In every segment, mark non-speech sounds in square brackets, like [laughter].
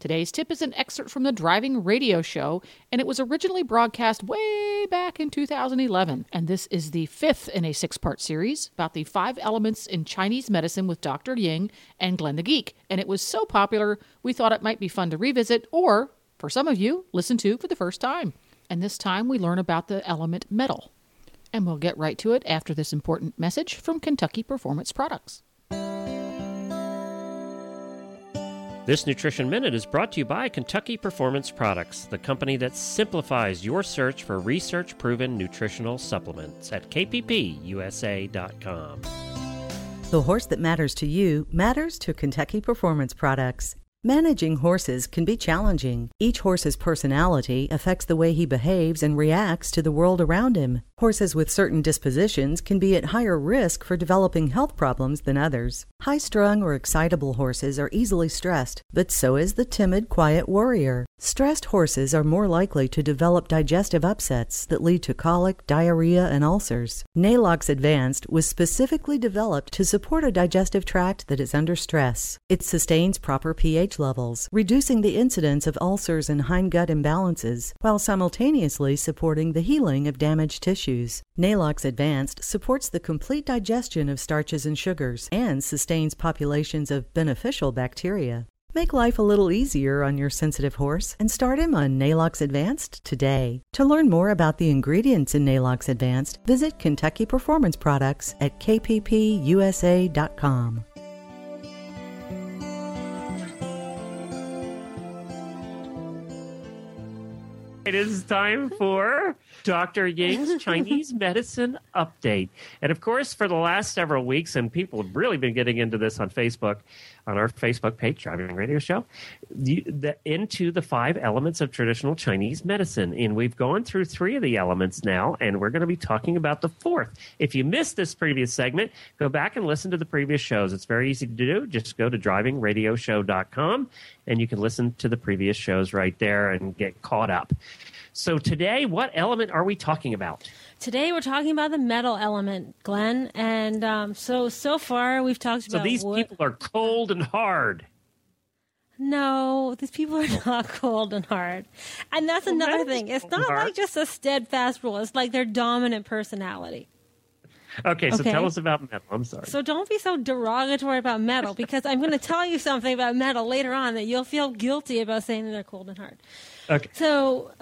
Today's tip is an excerpt from the Driving Radio Show, and it was originally broadcast way back in 2011. And this is the fifth in a six part series about the five elements in Chinese medicine with Dr. Ying and Glenn the Geek. And it was so popular, we thought it might be fun to revisit, or, for some of you, listen to for the first time. And this time we learn about the element metal. And we'll get right to it after this important message from Kentucky Performance Products. This Nutrition Minute is brought to you by Kentucky Performance Products, the company that simplifies your search for research proven nutritional supplements at kppusa.com. The horse that matters to you matters to Kentucky Performance Products. Managing horses can be challenging. Each horse's personality affects the way he behaves and reacts to the world around him. Horses with certain dispositions can be at higher risk for developing health problems than others. High strung or excitable horses are easily stressed, but so is the timid, quiet warrior. Stressed horses are more likely to develop digestive upsets that lead to colic, diarrhea, and ulcers. Neigh-Lox Advanced was specifically developed to support a digestive tract that is under stress. It sustains proper pH levels, reducing the incidence of ulcers and hindgut imbalances, while simultaneously supporting the healing of damaged Neigh-Lox Advanced supports the complete digestion of starches and sugars and sustains populations of beneficial bacteria. Make life a little easier on your sensitive horse and start him on Neigh-Lox Advanced today. To learn more about the ingredients in Neigh-Lox Advanced, visit Kentucky Performance Products at kppusa.com. It is time for Dr. Ying's [laughs] Chinese Medicine Update. And of course, for the last several weeks, and people have really been getting into this on Facebook, on our Facebook page, Driving Radio Show, the, the, into the five elements of traditional Chinese medicine. And we've gone through three of the elements now, and we're going to be talking about the fourth. If you missed this previous segment, go back and listen to the previous shows. It's very easy to do. Just go to drivingradioshow.com and you can listen to the previous shows right there and get caught up. So today, what element are we talking about? Today we're talking about the metal element, Glenn. And um, so so far we've talked so about. So these wood. people are cold and hard. No, these people are [laughs] not cold and hard. And that's well, another thing. It's not like just a steadfast rule. It's like their dominant personality. Okay, so okay. tell us about metal. I'm sorry. So don't be so derogatory about metal because I'm going to tell you something about metal later on that you'll feel guilty about saying that they're cold and hard. Okay. So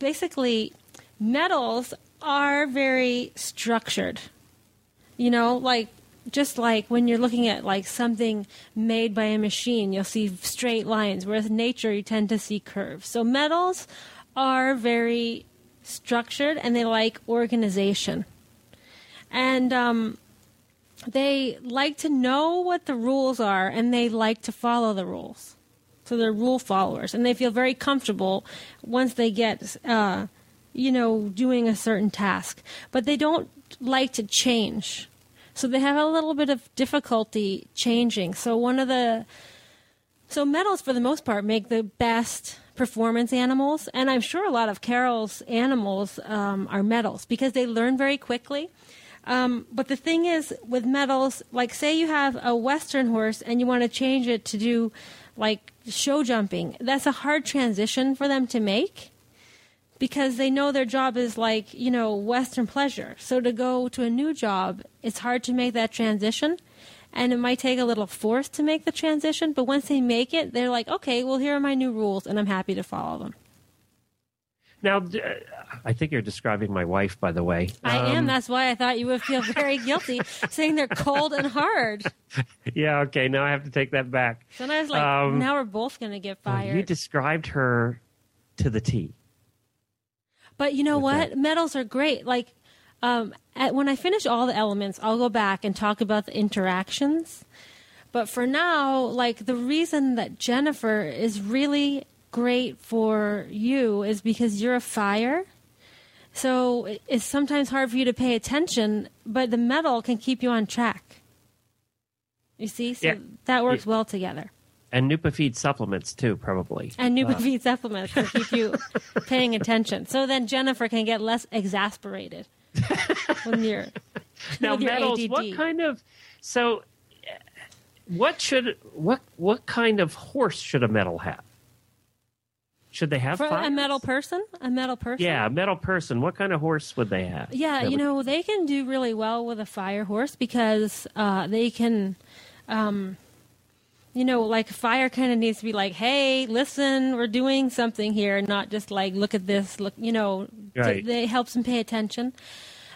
basically, metals are very structured. You know, like just like when you're looking at like something made by a machine, you'll see straight lines, whereas nature you tend to see curves. So metals are very structured and they like organization. And um, they like to know what the rules are and they like to follow the rules. So they're rule followers and they feel very comfortable once they get, uh, you know, doing a certain task. But they don't like to change. So they have a little bit of difficulty changing. So one of the so metals for the most part make the best performance animals, and I'm sure a lot of Carol's animals um, are metals because they learn very quickly. Um, but the thing is, with metals, like say you have a Western horse and you want to change it to do like show jumping, that's a hard transition for them to make because they know their job is like, you know, Western pleasure. So to go to a new job, it's hard to make that transition. And it might take a little force to make the transition, but once they make it, they're like, okay, well, here are my new rules, and I'm happy to follow them. Now, uh, I think you're describing my wife, by the way. I um, am. That's why I thought you would feel very guilty saying they're cold and hard. [laughs] Yeah, okay. Now I have to take that back. So I was like, um, now we're both going to get fired. Well, you described her to the T. But you know what? That. Metals are great. Like, um, at, when I finish all the elements, I'll go back and talk about the interactions. But for now, like, the reason that Jennifer is really great for you is because you're a fire. So it's sometimes hard for you to pay attention, but the metal can keep you on track. You see? So Yeah. that works Yeah. well together. And Nupafeed supplements too, probably. And Nupafeed supplements can keep you [laughs] paying attention. So then Jennifer can get less exasperated [laughs] when you're now with metals ADD. what kind of so uh, what should what what kind of horse should a metal have should they have For a metal person? A metal person? yeah a metal person what kind of horse would they have Yeah, That you would- know, they can do really well with a fire horse because uh, they can, um, you know, like fire kind of needs to be like, hey, listen, we're doing something here, not just like, look at this, look, you know, Right. they helps them pay attention.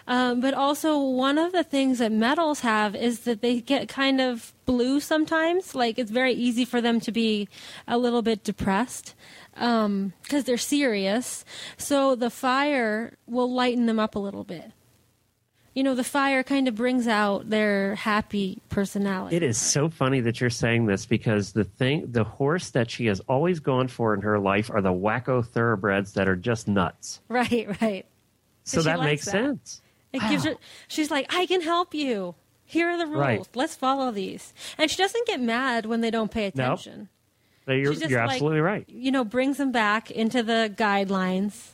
Um, but also, one of the things that metals have is that they get kind of blue sometimes. Like, it's very easy for them to be a little bit depressed Um, because they're serious. So, the fire will lighten them up a little bit. You know, the fire kind of brings out their happy personality. it is so funny that you're saying this because the thing the horse that she has always gone for in her life are the wacko thoroughbreds that are just nuts Right, right. so that makes that. sense It gives her. She's like, I can help you. Here are the rules. Right. Let's follow these. And she doesn't get mad when they don't pay Nope. You're, just, you're like, absolutely right You know, brings them back into the guidelines.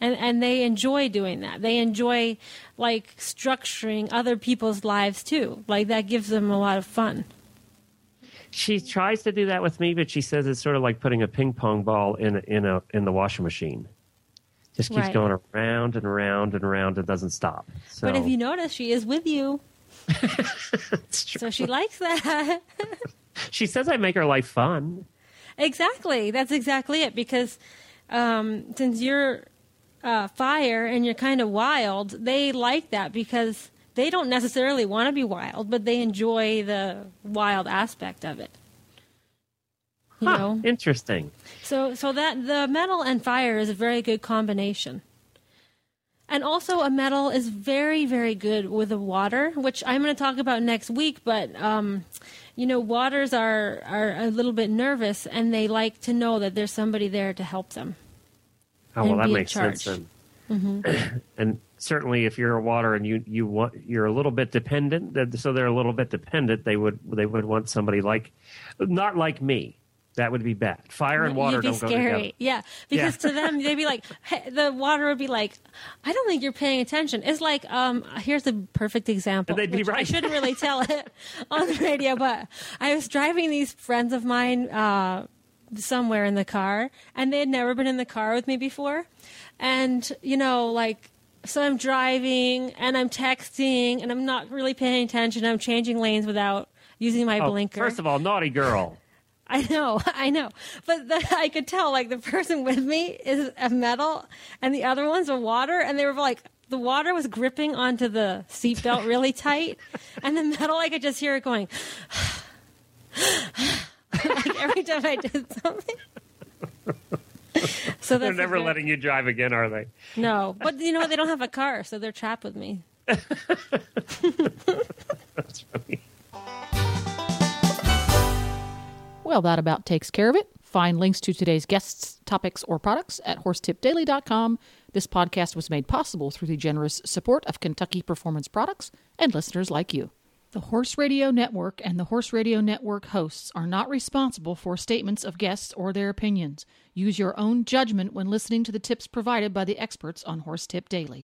And and they enjoy doing that. They enjoy like structuring other people's lives too. Like that gives them a lot of fun. she tries to do that with me, but she says it's sort of like putting a ping pong ball in a, in a in the washing machine. Just keeps Right. going around and around and around and doesn't stop. So But if you notice, she is with you, [laughs] it's true. so she likes that. [laughs] she says I make her life fun. Exactly. That's exactly it. Because um, since you're uh, fire and you're kind of wild, they like that because they don't necessarily want to be wild, but they enjoy the wild aspect of it. You Huh, know, interesting. so so that the metal and fire is a very good combination. And also, a metal is very, very good with the water, which I'm going to talk about next week. But um, you know, waters are are a little bit nervous, and they like to know that there's somebody there to help them. Oh well, that makes sense. Then. Mm-hmm. [clears throat] and certainly, if you're a water and you you want you're a little bit dependent, so they're a little bit dependent. They would they would want somebody like, not like me. That would be bad. Fire and water You'd be don't go scary. together. Yeah, because Yeah. to them they'd be like, [laughs] hey, the water would be like, I don't think you're paying attention. It's like, um, here's a perfect example. And they'd be which I shouldn't really tell [laughs] it on the radio, but I was driving these friends of mine uh, somewhere in the car, and they had never been in the car with me before, and you know, like. So I'm driving and I'm texting and I'm not really paying attention. I'm changing lanes without using my Oh, blinker. first of all, naughty girl. I know, [laughs] I know. But the, [laughs] I could tell, like, the person with me is a metal and the other one's a water. And they were like, the water was gripping onto the seatbelt really [laughs] tight. And the metal, I could just hear it going, [sighs] like, every time I did something. So They're never very- letting you drive again, are they? No, but you know what? They don't have a car, so they're trapped with me. That's funny. Well, that about takes care of it. Find links to today's guests, topics, or products at horsetipdaily.com. This podcast was made possible through the generous support of Kentucky Performance Products and listeners like you. The Horse Radio Network and the Horse Radio Network hosts are not responsible for statements of guests or their opinions. Use your own judgment when listening to the tips provided by the experts on Horse Tip Daily.